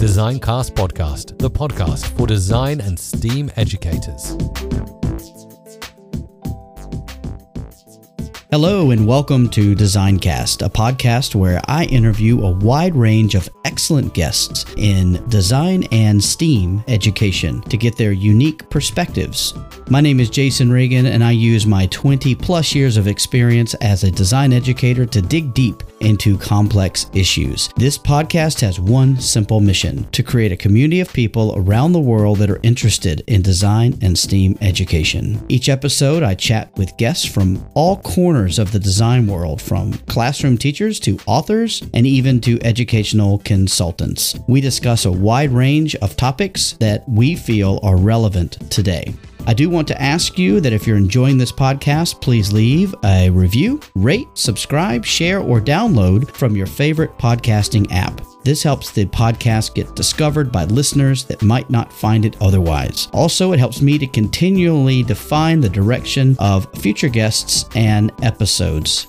Designcast Podcast, the podcast for design and STEAM educators. Hello, and welcome to Designcast, a podcast where I interview a wide range of excellent guests in design and STEAM education to get their unique perspectives. My name is Jason Reagan, and I use my 20 plus years of experience as a design educator to dig deep into complex issues. This podcast has one simple mission to create a community of people around the world that are interested in design and STEAM education. Each episode, I chat with guests from all corners of the design world, from classroom teachers to authors and even to educational consultants. We discuss a wide range of topics that we feel are relevant today. I do want to ask you that if you're enjoying this podcast, please leave a review, rate, subscribe, share, or download from your favorite podcasting app. This helps the podcast get discovered by listeners that might not find it otherwise. Also, it helps me to continually define the direction of future guests and episodes.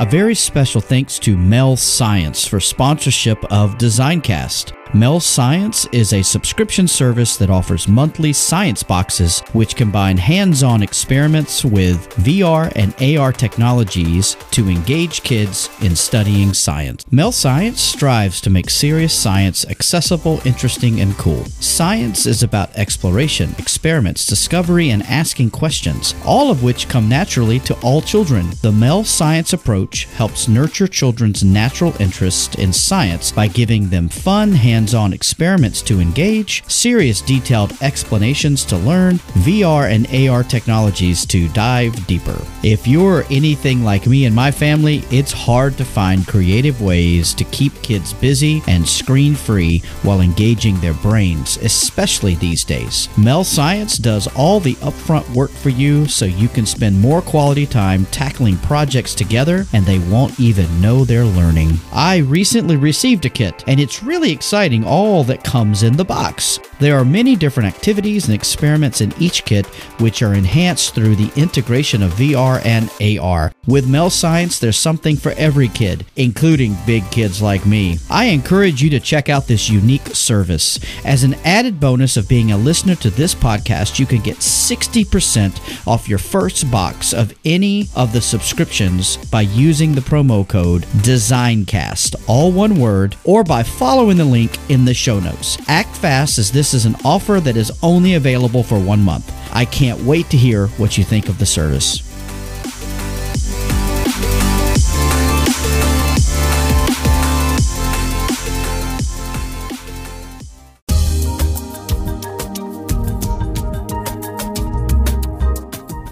A very special thanks to Mel Science for sponsorship of Designcast. Mel Science is a subscription service that offers monthly science boxes which combine hands on experiments with VR and AR technologies to engage kids in studying science. Mel Science strives to make serious science accessible, interesting, and cool. Science is about exploration, experiments, discovery, and asking questions, all of which come naturally to all children. The Mel Science approach helps nurture children's natural interest in science by giving them fun, hands on experiments to engage, serious detailed explanations to learn, VR and AR technologies to dive deeper. If you're anything like me and my family, it's hard to find creative ways to keep kids busy and screen free while engaging their brains, especially these days. Mel Science does all the upfront work for you so you can spend more quality time tackling projects together and they won't even know they're learning. I recently received a kit and it's really exciting all that comes in the box. There are many different activities and experiments in each kit, which are enhanced through the integration of VR and AR. With Mel Science, there's something for every kid, including big kids like me. I encourage you to check out this unique service. As an added bonus of being a listener to this podcast, you can get 60% off your first box of any of the subscriptions by using the promo code DESIGNCAST, all one word, or by following the link in the show notes. Act fast as this is an offer that is only available for one month. I can't wait to hear what you think of the service.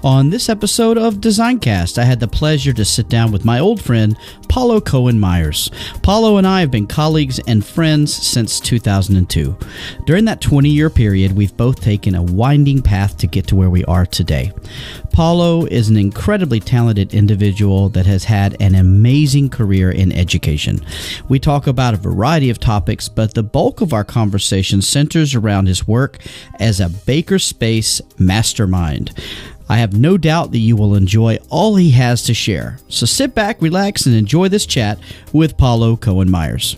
On this episode of Designcast, I had the pleasure to sit down with my old friend, Paulo Cohen Myers. Paulo and I have been colleagues and friends since 2002. During that 20 year period, we've both taken a winding path to get to where we are today. Paulo is an incredibly talented individual that has had an amazing career in education. We talk about a variety of topics, but the bulk of our conversation centers around his work as a Bakerspace mastermind. I have no doubt that you will enjoy all he has to share. So sit back, relax, and enjoy this chat with Paulo Cohen Myers.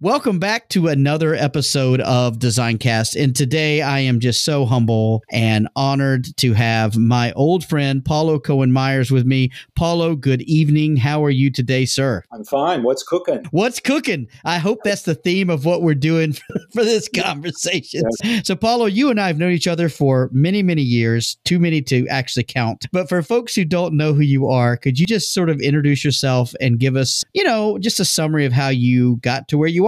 Welcome back to another episode of Designcast. And today I am just so humble and honored to have my old friend Paulo Cohen Myers with me. Paulo, good evening. How are you today, sir? I'm fine. What's cooking? What's cooking? I hope that's the theme of what we're doing for this conversation. Yes. So, Paulo, you and I have known each other for many, many years, too many to actually count. But for folks who don't know who you are, could you just sort of introduce yourself and give us, you know, just a summary of how you got to where you are?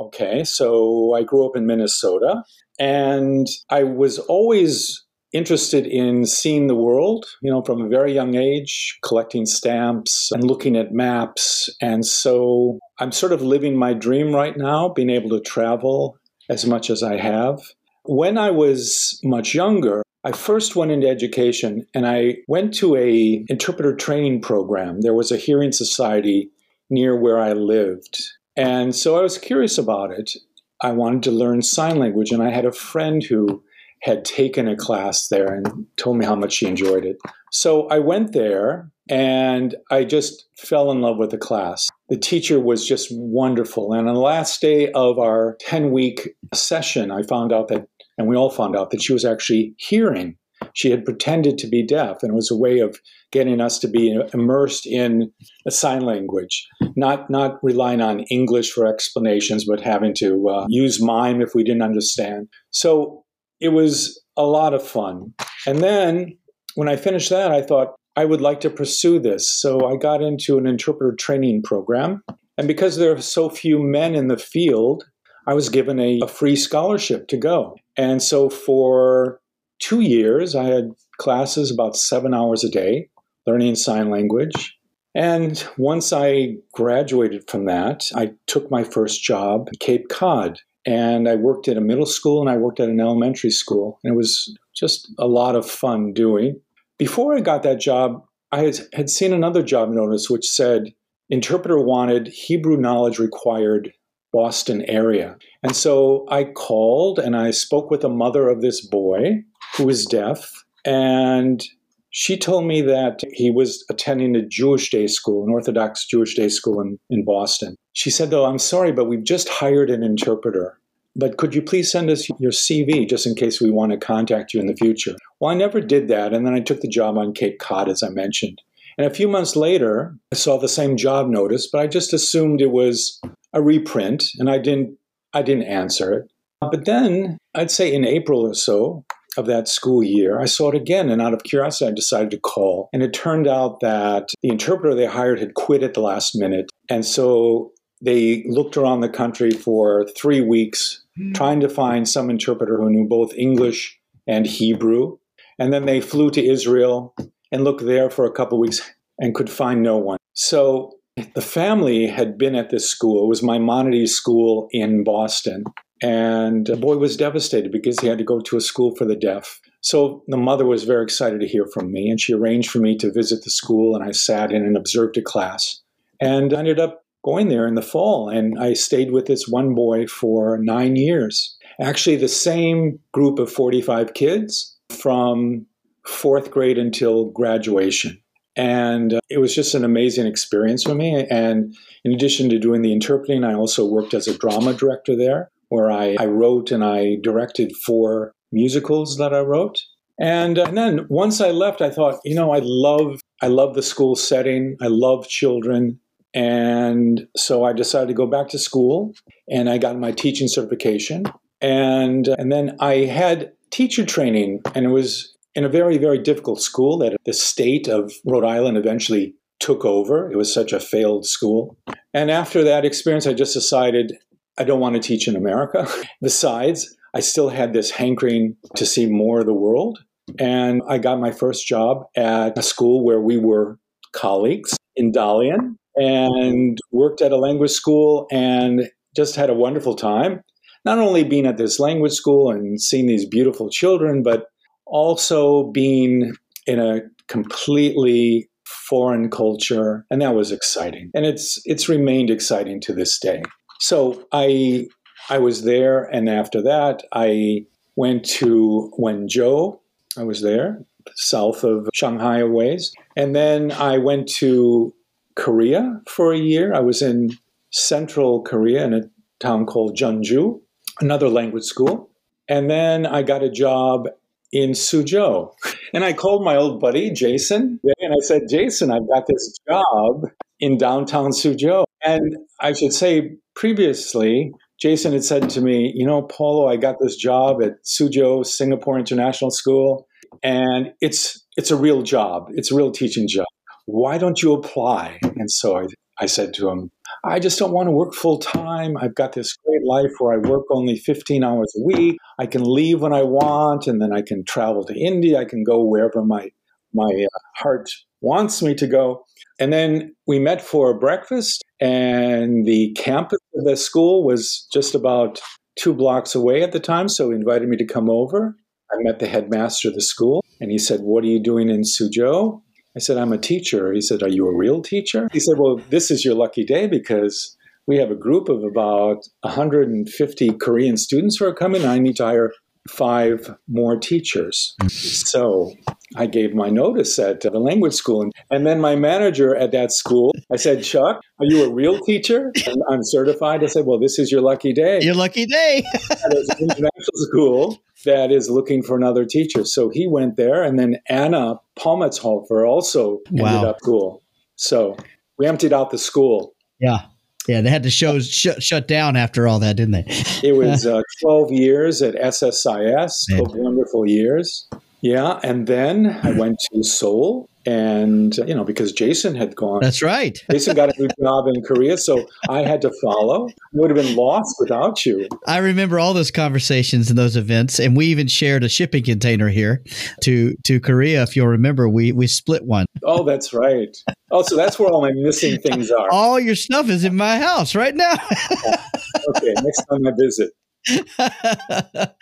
Okay, so I grew up in Minnesota and I was always interested in seeing the world, you know, from a very young age, collecting stamps and looking at maps. And so I'm sort of living my dream right now, being able to travel as much as I have. When I was much younger, I first went into education and I went to a interpreter training program. There was a hearing society near where I lived. And so I was curious about it. I wanted to learn sign language, and I had a friend who had taken a class there and told me how much she enjoyed it. So I went there and I just fell in love with the class. The teacher was just wonderful. And on the last day of our 10 week session, I found out that, and we all found out that she was actually hearing. She had pretended to be deaf, and it was a way of getting us to be immersed in a sign language, not not relying on English for explanations, but having to uh, use mime if we didn't understand. So it was a lot of fun. And then when I finished that, I thought I would like to pursue this. So I got into an interpreter training program. And because there are so few men in the field, I was given a, a free scholarship to go. And so for two years, I had classes about seven hours a day learning sign language. And once I graduated from that, I took my first job at Cape Cod. And I worked at a middle school and I worked at an elementary school. And it was just a lot of fun doing. Before I got that job, I had seen another job notice which said interpreter wanted Hebrew knowledge required Boston area. And so I called and I spoke with the mother of this boy who is deaf. And she told me that he was attending a Jewish day school, an Orthodox Jewish day school in, in Boston. She said, though, I'm sorry, but we've just hired an interpreter. But could you please send us your CV just in case we want to contact you in the future? Well, I never did that. And then I took the job on Cape Cod, as I mentioned. And a few months later, I saw the same job notice, but I just assumed it was a reprint and I didn't I didn't answer it. But then I'd say in April or so, of that school year, I saw it again. And out of curiosity, I decided to call. And it turned out that the interpreter they hired had quit at the last minute. And so they looked around the country for three weeks mm-hmm. trying to find some interpreter who knew both English and Hebrew. And then they flew to Israel and looked there for a couple weeks and could find no one. So the family had been at this school. It was Maimonides School in Boston. And the boy was devastated because he had to go to a school for the deaf. So the mother was very excited to hear from me, and she arranged for me to visit the school, and I sat in and observed a class. And I ended up going there in the fall, and I stayed with this one boy for nine years. Actually, the same group of 45 kids from fourth grade until graduation. And uh, it was just an amazing experience for me. And in addition to doing the interpreting, I also worked as a drama director there where I, I wrote and I directed four musicals that I wrote. And, uh, and then once I left, I thought, you know, I love I love the school setting. I love children. And so I decided to go back to school and I got my teaching certification. And, and then I had teacher training, and it was in a very, very difficult school that the state of Rhode Island eventually took over. It was such a failed school. And after that experience, I just decided I don't want to teach in America. Besides, I still had this hankering to see more of the world. And I got my first job at a school where we were colleagues in Dalian and worked at a language school and just had a wonderful time. Not only being at this language school and seeing these beautiful children, but also being in a completely foreign culture and that was exciting and it's it's remained exciting to this day so I I was there, and after that, I went to Wenzhou. I was there, south of Shanghai a ways, and then I went to Korea for a year. I was in central Korea in a town called Jeonju, another language school. And then I got a job in Suzhou. And I called my old buddy, Jason, and I said, Jason, I've got this job in downtown Suzhou. And I should say, previously, Jason had said to me, You know, Paulo, I got this job at Suzhou Singapore International School, and it's it's a real job. It's a real teaching job. Why don't you apply? And so I, I said to him, I just don't want to work full time. I've got this great life where I work only 15 hours a week. I can leave when I want, and then I can travel to India. I can go wherever my my uh, heart wants me to go. And then we met for breakfast, and the campus of the school was just about two blocks away at the time. So he invited me to come over. I met the headmaster of the school, and he said, What are you doing in Suzhou? I said, I'm a teacher. He said, Are you a real teacher? He said, Well, this is your lucky day because we have a group of about 150 Korean students who are coming. I need to hire five more teachers. Hmm. So I gave my notice at the language school. And then my manager at that school, I said, Chuck, are you a real teacher? And I'm certified. I said, Well, this is your lucky day. Your lucky day. it's an international school that is looking for another teacher. So he went there. And then Anna Palmetzhofer also ended up school. So we emptied out the school. Yeah. Yeah, they had to show shut shut down after all that, didn't they? It was uh, 12 years at SSIS. 12 wonderful years. Yeah, and then I went to Seoul, and uh, you know because Jason had gone, That's right. Jason got a new job in Korea, so I had to follow. I would have been lost without you. I remember all those conversations and those events, and we even shared a shipping container here to to Korea. If you'll remember, we we split one. Oh, that's right. Oh, so that's where all my missing things are. All your stuff is in my house right now. Okay, next time I visit,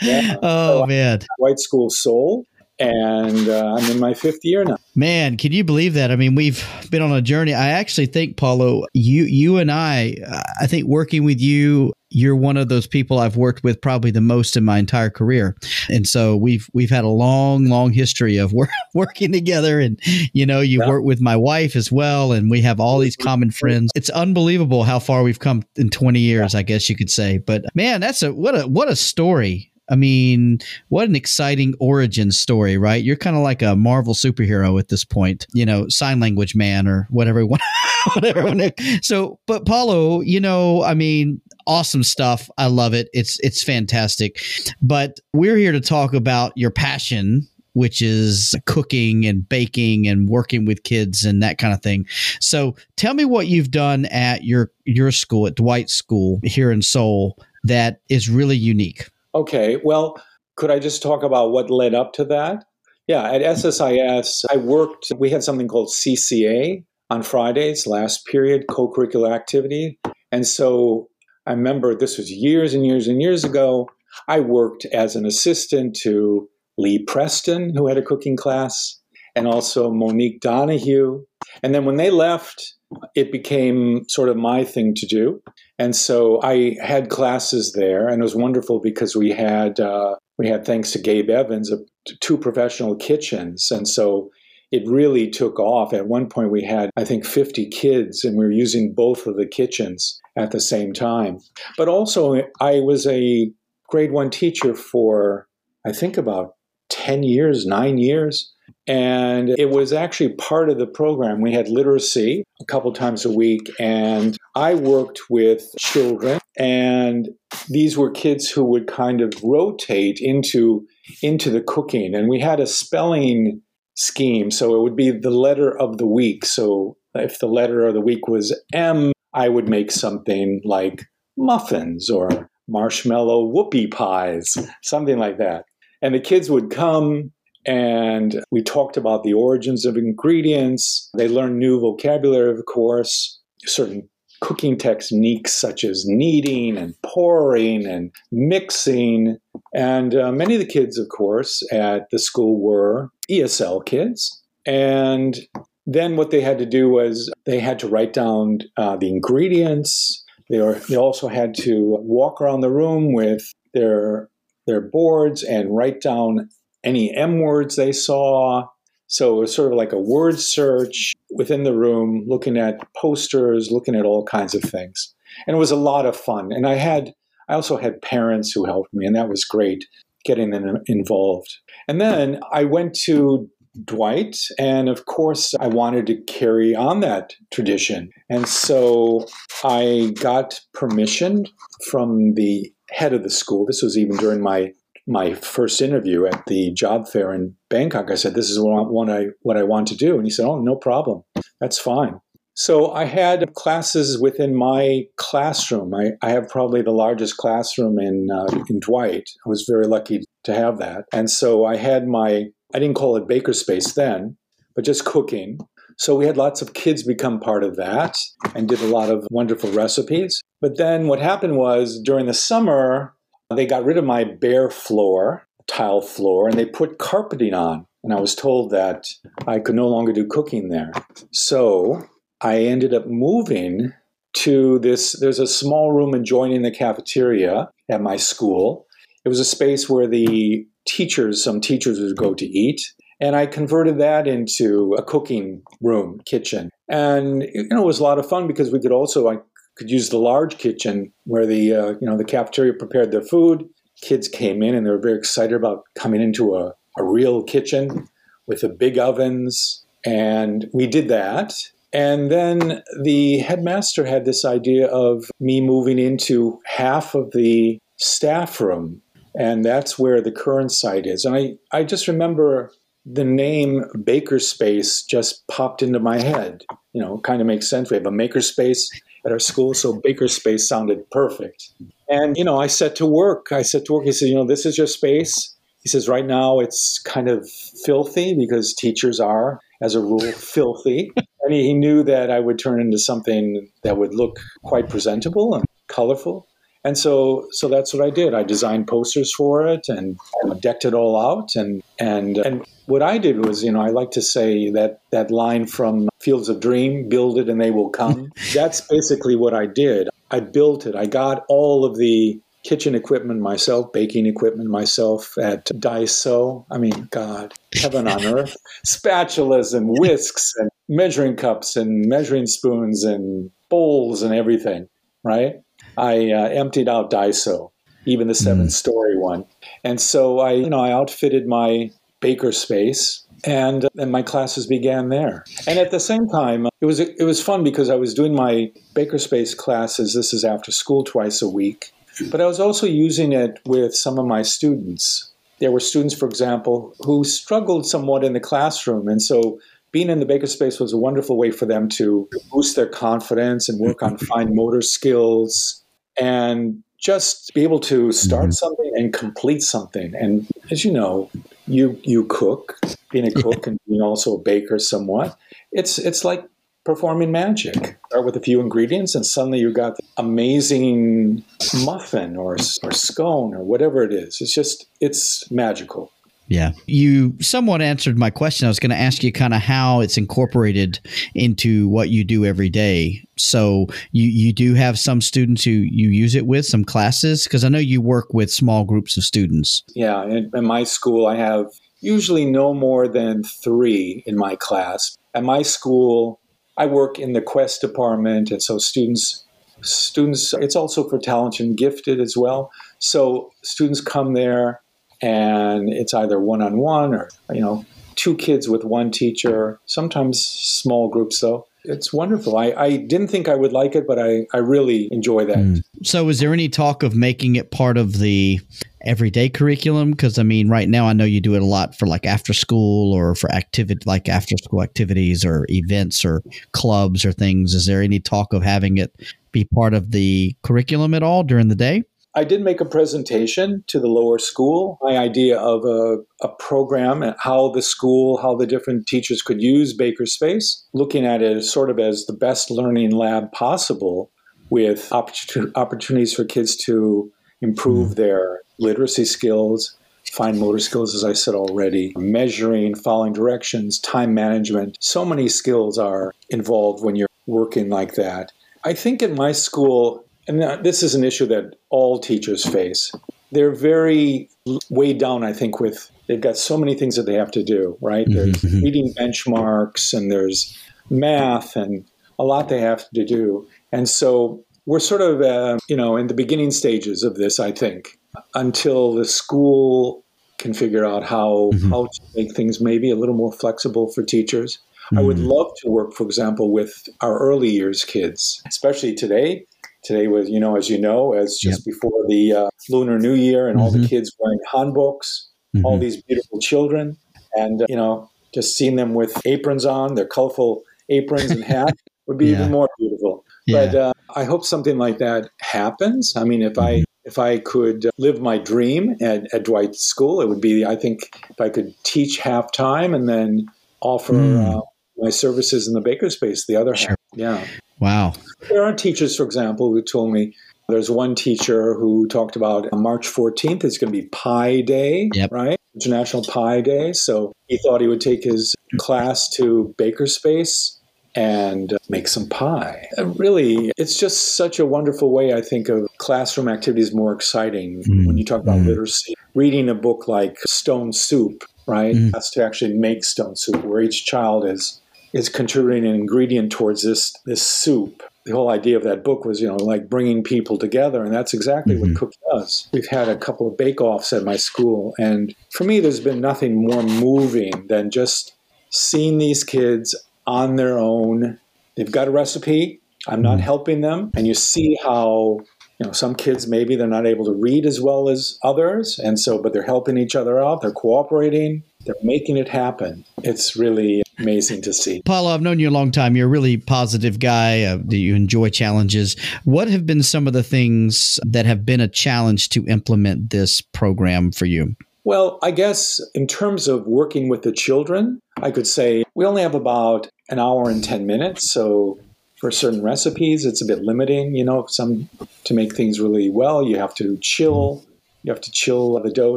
Yeah. Oh man, Dwight School Seoul, and uh, I'm in my fifth year now. man, can you believe that? I mean, we've been on a journey. I actually think, Paulo, you you and I, I think working with you, you're one of those people I've worked with probably the most in my entire career, and so we've we've had a long, long history of work, working together. And you know, you Yeah. work with my wife as well, and we have all these common friends. It's unbelievable how far we've come in 20 years, I guess you could say. But man, that's a what a what a story. I mean, what an exciting origin story, right? You're kind of like a Marvel superhero at this point, you know, sign language man or whatever. whatever. So, but Paulo, you know, I mean, awesome stuff. I love it. It's it's fantastic. But we're here to talk about your passion, which is cooking and baking and working with kids and that kind of thing. So, tell me what you've done at your your school at Dwight School here in Seoul that is really unique. Okay, well, could I just talk about what led up to that? Yeah, at SSIS, I worked, we had something called CCA on Fridays, last period, co curricular activity. And so I remember this was years and years and years ago. I worked as an assistant to Lee Preston, who had a cooking class, and also Monique Donahue. And then when they left, it became sort of my thing to do. And so I had classes there, and it was wonderful because we had uh, we had thanks to Gabe Evans two professional kitchens, and so it really took off. At one point, we had I think 50 kids, and we were using both of the kitchens at the same time. But also, I was a grade one teacher for I think about 10 years, nine years. And it was actually part of the program. We had literacy a couple times a week, and I worked with children, and these were kids who would kind of rotate into into the cooking. And we had a spelling scheme, so it would be the letter of the week. So if the letter of the week was M, I would make something like muffins or marshmallow whoopie pies, something like that. And the kids would come and we talked about the origins of ingredients. They learned new vocabulary, of course, certain cooking techniques such as kneading and pouring and mixing. And uh, many of the kids, of course, at the school were ESL kids. And then what they had to do was they had to write down uh, the ingredients. They, were, they also had to walk around the room with their their boards and write down any M words they saw. So it was sort of like a word search within the room, looking at posters, looking at all kinds of things. And it was a lot of fun. And I had, I also had parents who helped me, and that was great getting them involved. And then I went to Dwight, and of course, I wanted to carry on that tradition. And so I got permission from the head of the school. This was even during my my first interview at the job fair in Bangkok. I said, "This is what I what I want to do," and he said, "Oh, no problem. That's fine." So I had classes within my classroom. I, I have probably the largest classroom in uh, in Dwight. I was very lucky to have that, and so I had my I didn't call it bakerspace then, but just cooking. So we had lots of kids become part of that and did a lot of wonderful recipes. But then what happened was during the summer, they got rid of my bare floor, tile floor, and they put carpeting on. And I was told that I could no longer do cooking there. So I ended up moving to this. There's a small room adjoining the cafeteria at my school. It was a space where the teachers, some teachers would go to eat. And I converted that into a cooking room, kitchen. And you know, it was a lot of fun because we could also I could use the large kitchen where the uh, you know the cafeteria prepared their food. Kids came in and they were very excited about coming into a, a real kitchen with the big ovens. And we did that. And then the headmaster had this idea of me moving into half of the staff room and that's where the current site is. And I, I just remember the name Bakerspace just popped into my head. You know, kind of makes sense. We have a makerspace at our school, so Bakerspace sounded perfect. And, you know, I set to work. I set to work. He said, you know, this is your space. He says, right now it's kind of filthy because teachers are, as a rule, filthy. And he knew that I would turn into something that would look quite presentable and colorful. And so, so that's what I did. I designed posters for it and decked it all out. And and and what I did was, you know, I like to say that that line from Fields of Dream, "Build it and they will come." that's basically what I did. I built it. I got all of the kitchen equipment myself, baking equipment myself at Daiso. I mean, God, heaven on earth. Spatulas and whisks and measuring cups and measuring spoons and bowls and everything, right? I uh, emptied out Daiso, even the seven mm. story one. And so I, you know, I outfitted my baker space and and my classes began there. And at the same time, it was it was fun because I was doing my baker space classes. This is after school twice a week, but I was also using it with some of my students. There were students, for example, who struggled somewhat in the classroom, and so being in the baker space was a wonderful way for them to boost their confidence and work on fine motor skills and just be able to start mm-hmm. something and complete something. And as you know, you you cook, being a cook and being also a baker somewhat. It's it's like performing magic. Start with a few ingredients, and suddenly you got amazing muffin or or scone or whatever it is. It's just it's magical. Yeah. You somewhat answered my question. I was going to ask you kind of how it's incorporated into what you do every day. So you, you do have some students who you use it with, some classes? Because I know you work with small groups of students. Yeah. In, in my school, I have usually no more than three in my class. At my school, I work in the Quest department, and so students students it's also for talented and gifted as well. So students come there and it's either one on one or you know two kids with one teacher. Sometimes small groups though. It's wonderful. I, I didn't think I would like it, but I, I really enjoy that. Mm. So, is there any talk of making it part of the everyday curriculum? Because, I mean, right now I know you do it a lot for like after school or for activity, like after school activities or events or clubs or things. Is there any talk of having it be part of the curriculum at all during the day? I did make a presentation to the lower school, my idea of a, a program and how the school, how the different teachers could use Bakerspace, looking at it as sort of as the best learning lab possible with opportunities for kids to improve mm-hmm. their literacy skills, fine motor skills, as I said already, measuring, following directions, time management. So many skills are involved when you're working like that. I think in my school, and this is an issue that all teachers face. They're very weighed down, I think, with they've got so many things that they have to do, right? Mm-hmm. There's mm-hmm. meeting benchmarks and there's math and a lot they have to do. And so we're sort of, uh, you know, in the beginning stages of this, I think, until the school can figure out how, mm-hmm. how to make things maybe a little more flexible for teachers. I would mm-hmm. love to work, for example, with our early years kids, especially today. Today was, you know, as you know, as just yep. before the uh, Lunar New Year and mm-hmm. all the mm-hmm. kids wearing hanboks, all mm-hmm. these beautiful children. And, uh, you know, just seeing them with aprons on, their colorful aprons and hats would be yeah. even more beautiful. Yeah. But uh, I hope something like that happens. I mean, if I mm-hmm. if I could live my dream at, at Dwight School, it would be I think if I could teach half time and then offer mm. uh, my services in the bakerspace the other sure. half. Yeah. Wow. There are teachers, for example, who told me there's one teacher who talked about March 14th is going to be Pie Day, yep. right? International Pie Day. So he thought he would take his class to Bakerspace and make some pie. really, it's just such a wonderful way, I think, of classroom activities more exciting mm. when you talk about mm. literacy. Reading a book like Stone Soup, right? Mm. That's to actually make stone soup, where each child is is contributing an ingredient towards this this soup. The whole idea of that book was, you know, like bringing people together, and that's exactly mm-hmm. what Cook does. We've had a couple of bake-offs at my school, and for me, there's been nothing more moving than just seeing these kids on their own. They've got a recipe. I'm not mm-hmm. helping them. And you see how, you know, some kids maybe they're not able to read as well as others. And so, but they're helping each other out. They're cooperating. They're making it happen. It's really amazing to see. Paulo, I've known you a long time. You're a really positive guy. Uh, you enjoy challenges. What have been some of the things that have been a challenge to implement this program for you? Well, I guess in terms of working with the children, I could say we only have about an hour and 10 minutes. So for certain recipes, it's a bit limiting. You know, some to make things really well, you have to chill. You have to chill the dough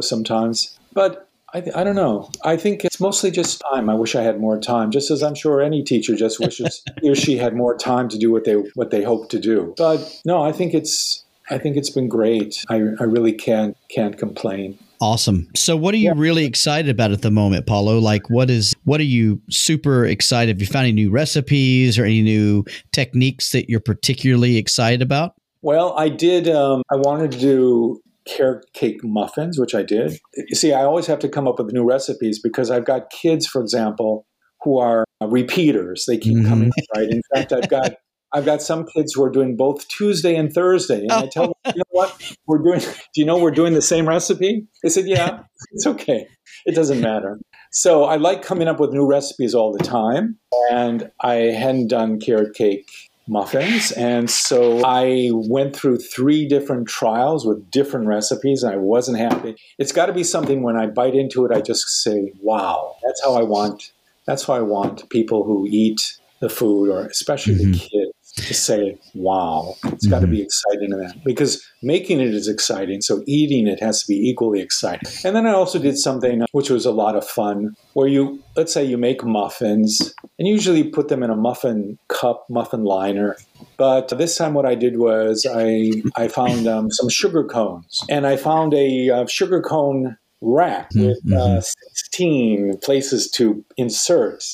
sometimes. But I, I don't know. I think it's mostly just time. I wish I had more time, just as I'm sure any teacher just wishes he or she had more time to do what they what they hope to do. But no, I think it's I think it's been great. I, I really can't can't complain. Awesome. So what are you yeah. really excited about at the moment, Paulo? Like what is what are you super excited? Have you found any new recipes or any new techniques that you're particularly excited about? Well, I did um, I wanted to do carrot cake muffins, which I did. You see, I always have to come up with new recipes because I've got kids, for example, who are repeaters. They keep mm-hmm. coming, right? In fact, I've got I've got some kids who are doing both Tuesday and Thursday, and I tell them, you know what, we're doing. Do you know we're doing the same recipe? They said, yeah, it's okay. It doesn't matter. So I like coming up with new recipes all the time, and I hadn't done carrot cake muffins, and so I went through three different trials with different recipes, and I wasn't happy. It's got to be something when I bite into it, I just say, "Wow, that's how I want." That's how I want people who eat the food, or especially mm-hmm. the kids to say, wow, it's mm-hmm. got to be exciting in that because making it is exciting. So eating it has to be equally exciting. And then I also did something which was a lot of fun where you, let's say you make muffins and usually put them in a muffin cup, muffin liner. But this time what I did was I, I found um, some sugar cones and I found a uh, sugar cone rack with uh, mm-hmm. 16 places to insert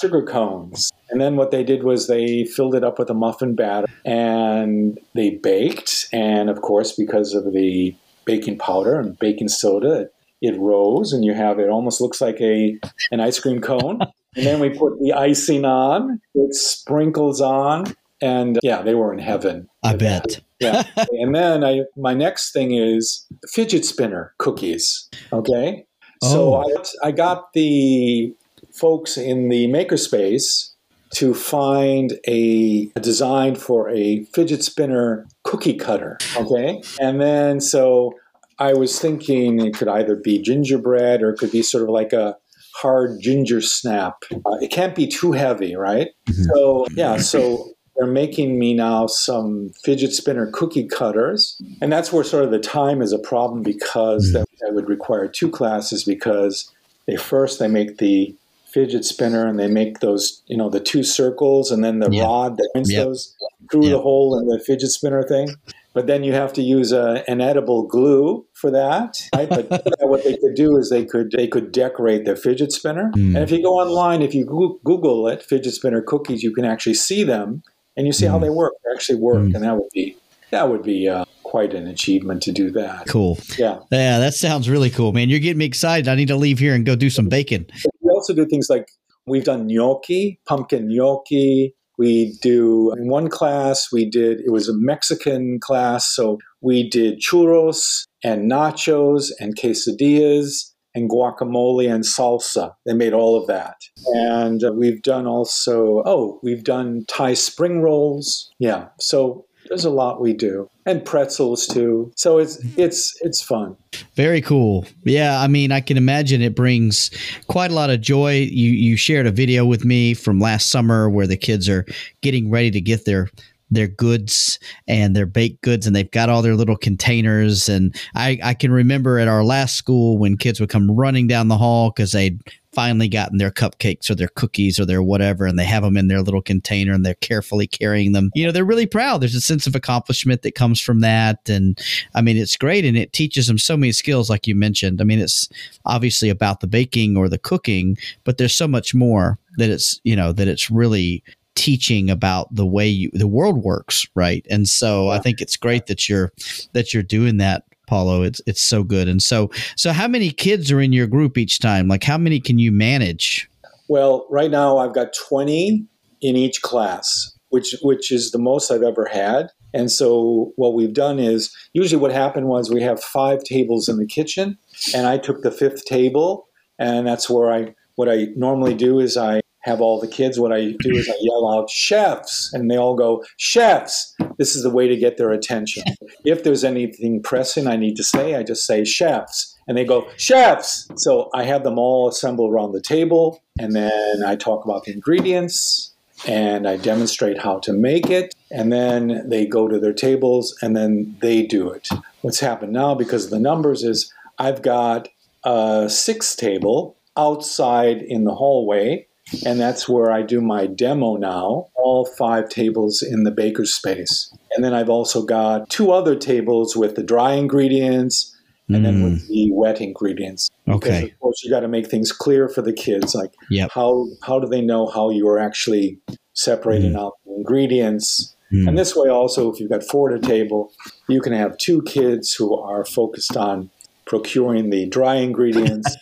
sugar cones. And then what they did was they filled it up with a muffin batter and they baked. And of course, because of the baking powder and baking soda, it rose and you have it almost looks like a an ice cream cone. and then we put the icing on, it sprinkles on, and uh, yeah, they were in heaven. I bet. yeah. And then I my next thing is fidget spinner cookies. Okay. Oh. So I, I got the folks in the makerspace to find a, a, design for a fidget spinner cookie cutter. Okay. And then so I was thinking it could either be gingerbread or it could be sort of like a hard ginger snap. Uh, it can't be too heavy, right? Mm-hmm. So, yeah. So they're making me now some fidget spinner cookie cutters. And that's where sort of the time is a problem because mm-hmm. that, that would require two classes because they first they make the fidget spinner and they make those, you know, the two circles and then the yep. rod that points yep. those through yep. the hole in the fidget spinner thing. But then you have to use a, an edible glue for that. Right? But what they could do is they could they could decorate their fidget spinner. Mm. And if you go online, if you Google it, fidget spinner cookies, you can actually see them. and you see mm. how they work. They actually work, mm. and that would be that would be uh, quite an achievement to do that. Cool. Yeah. Yeah, that sounds really cool, man. You're getting me excited. I need to leave here and go do some bacon. Also do things like we've done gnocchi, pumpkin gnocchi. We do in one class, we did, it was a Mexican class. So we did churros and nachos and quesadillas and guacamole and salsa. They made all of that. And uh, we've done also, oh, we've done Thai spring rolls. Yeah. So there's a lot we do and pretzels too. So it's it's it's fun. Very cool. Yeah i mean i can imagine it brings quite a lot of joy. You you shared a video with me from last summer where the kids are getting ready to get their their goods and their baked goods and they've got all their little containers. And I, I can remember at our last school when kids would come running down the hall because they'd finally gotten their cupcakes or their cookies or their whatever, and they have them in their little container and they're carefully carrying them. You know, they're really proud. There's a sense of accomplishment that comes from that. And I mean, it's great and it teaches them so many skills, like you mentioned. I mean, it's obviously about the baking or the cooking, but there's so much more that it's, you know, that it's really teaching about the way you, the world works right and so i think it's great that you're that you're doing that Paulo. It's it's so good. And so so how many kids are in your group each time? Like how many can you manage? Well, right now I've got 20 in each class, which which is the most I've ever had. And so what we've done is usually what happened was we have five tables in the kitchen and I took the fifth table and that's where I what I normally do is I have all the kids, what I do is I yell out, chefs, and they all go, chefs. This is the way to get their attention. if there's anything pressing I need to say, I just say, chefs. And they go, chefs. So I have them all assemble around the table, and then I talk about the ingredients, and I demonstrate how to make it, and then they go to their tables, and then they do it. What's happened now, because of the numbers, is I've got a sixth table outside in the hallway and that's where I do my demo now, all five tables in the baker's space. And then I've also got two other tables with the dry ingredients and then with mm. the wet ingredients. Okay. Because of course you got to make things clear for the kids like yep. how how do they know how you're actually separating mm. out the ingredients? Mm. And this way also if you've got four at a table, you can have two kids who are focused on procuring the dry ingredients,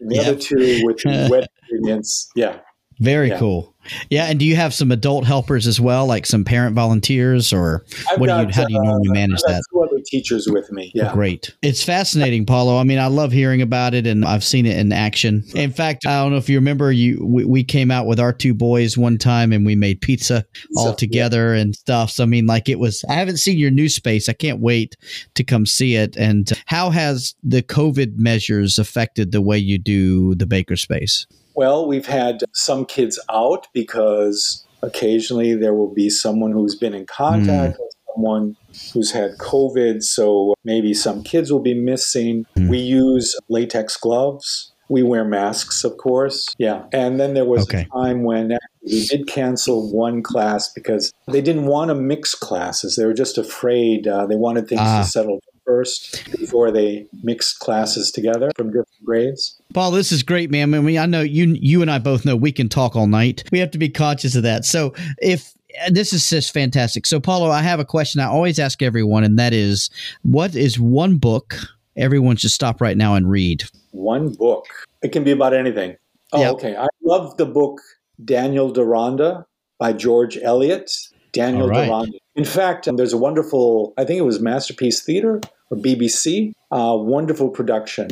and the yep. other two with the wet ingredients. Yeah. Very yeah. cool. Yeah, and do you have some adult helpers as well, like some parent volunteers, or I've what got, do you? How do you normally uh, manage that? Two other teachers with me. Yeah, great. It's fascinating, Paulo. I mean, I love hearing about it, and I've seen it in action. In fact, I don't know if you remember, you we, we came out with our two boys one time, and we made pizza all so, together yeah. and stuff. So I mean, like it was. I haven't seen your new space. I can't wait to come see it. And how has the COVID measures affected the way you do the baker space? Well, we've had some kids out because occasionally there will be someone who's been in contact mm. with someone who's had COVID. So maybe some kids will be missing. Mm. We use latex gloves. We wear masks, of course. Yeah. And then there was okay. a time when we did cancel one class because they didn't want to mix classes. They were just afraid. Uh, they wanted things ah. to settle first before they mix classes together from different grades. Paul, this is great, man. I mean, I know you you and I both know we can talk all night. We have to be conscious of that. So if uh, this is just fantastic. So, Paulo, I have a question I always ask everyone, and that is, what is one book everyone should stop right now and read? One book. It can be about anything. Oh, yep. okay. I love the book Daniel Deronda by George Eliot. Daniel right. Deronda. In fact, um, there's a wonderful, I think it was Masterpiece Theater or BBC, uh, wonderful production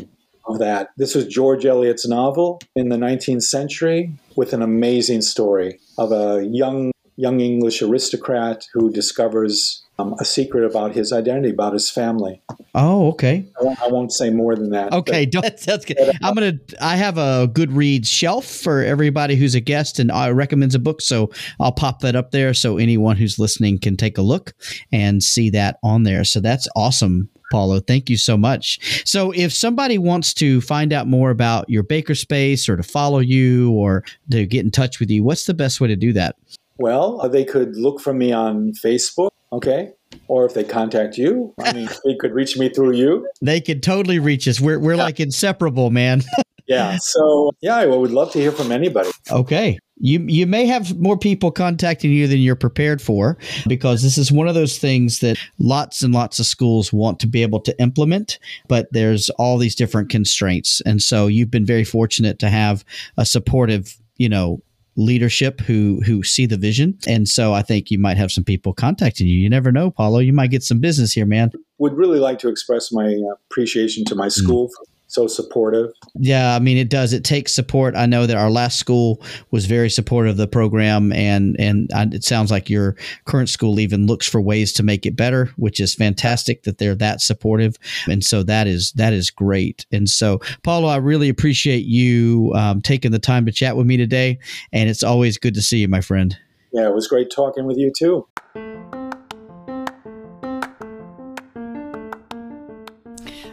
of that. This was George Eliot's novel in the 19th century with an amazing story of a young young English aristocrat who discovers um, a secret about his identity, about his family. Oh, okay. I won't, I won't say more than that. Okay, that's, that's good. I'm gonna. I have a Goodreads shelf for everybody who's a guest and uh, recommends a book, so I'll pop that up there so anyone who's listening can take a look and see that on there. So that's awesome. Paulo. Thank you so much. So, if somebody wants to find out more about your baker space or to follow you or to get in touch with you, what's the best way to do that? Well, uh, they could look for me on Facebook, okay? Or if they contact you, I mean, they could reach me through you. They could totally reach us. We're, we're yeah. like inseparable, man. yeah. So yeah, I would love to hear from anybody. Okay. You you may have more people contacting you than you're prepared for because this is one of those things that lots and lots of schools want to be able to implement, but there's all these different constraints. And so you've been very fortunate to have a supportive, you know, leadership who who see the vision. And so I think you might have some people contacting you. You never know, Paulo. You might get some business here, man. Would really like to express my appreciation to my school mm. for so supportive. Yeah, I mean it does. It takes support. I know that our last school was very supportive of the program, and and it sounds like your current school even looks for ways to make it better, which is fantastic that they're that supportive. And so that is that is great. And so Paulo, I really appreciate you um, taking the time to chat with me today, and it's always good to see you, my friend. Yeah, it was great talking with you too.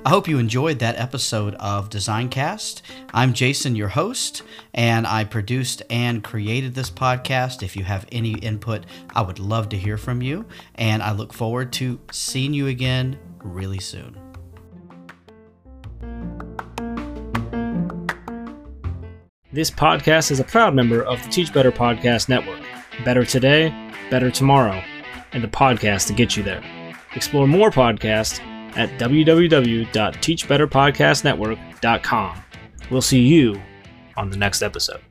I hope you enjoyed that episode of Designcast. I'm Jason, your host, and I produced and created this podcast. If you have any input, I would love to hear from you, and I look forward to seeing you again really soon. This podcast is a proud member of the Teach Better Podcast Network. Better today, better tomorrow, and the podcast to get you there. Explore more podcasts at www.teachbetterpodcastnetwork.com. We'll see you on the next episode.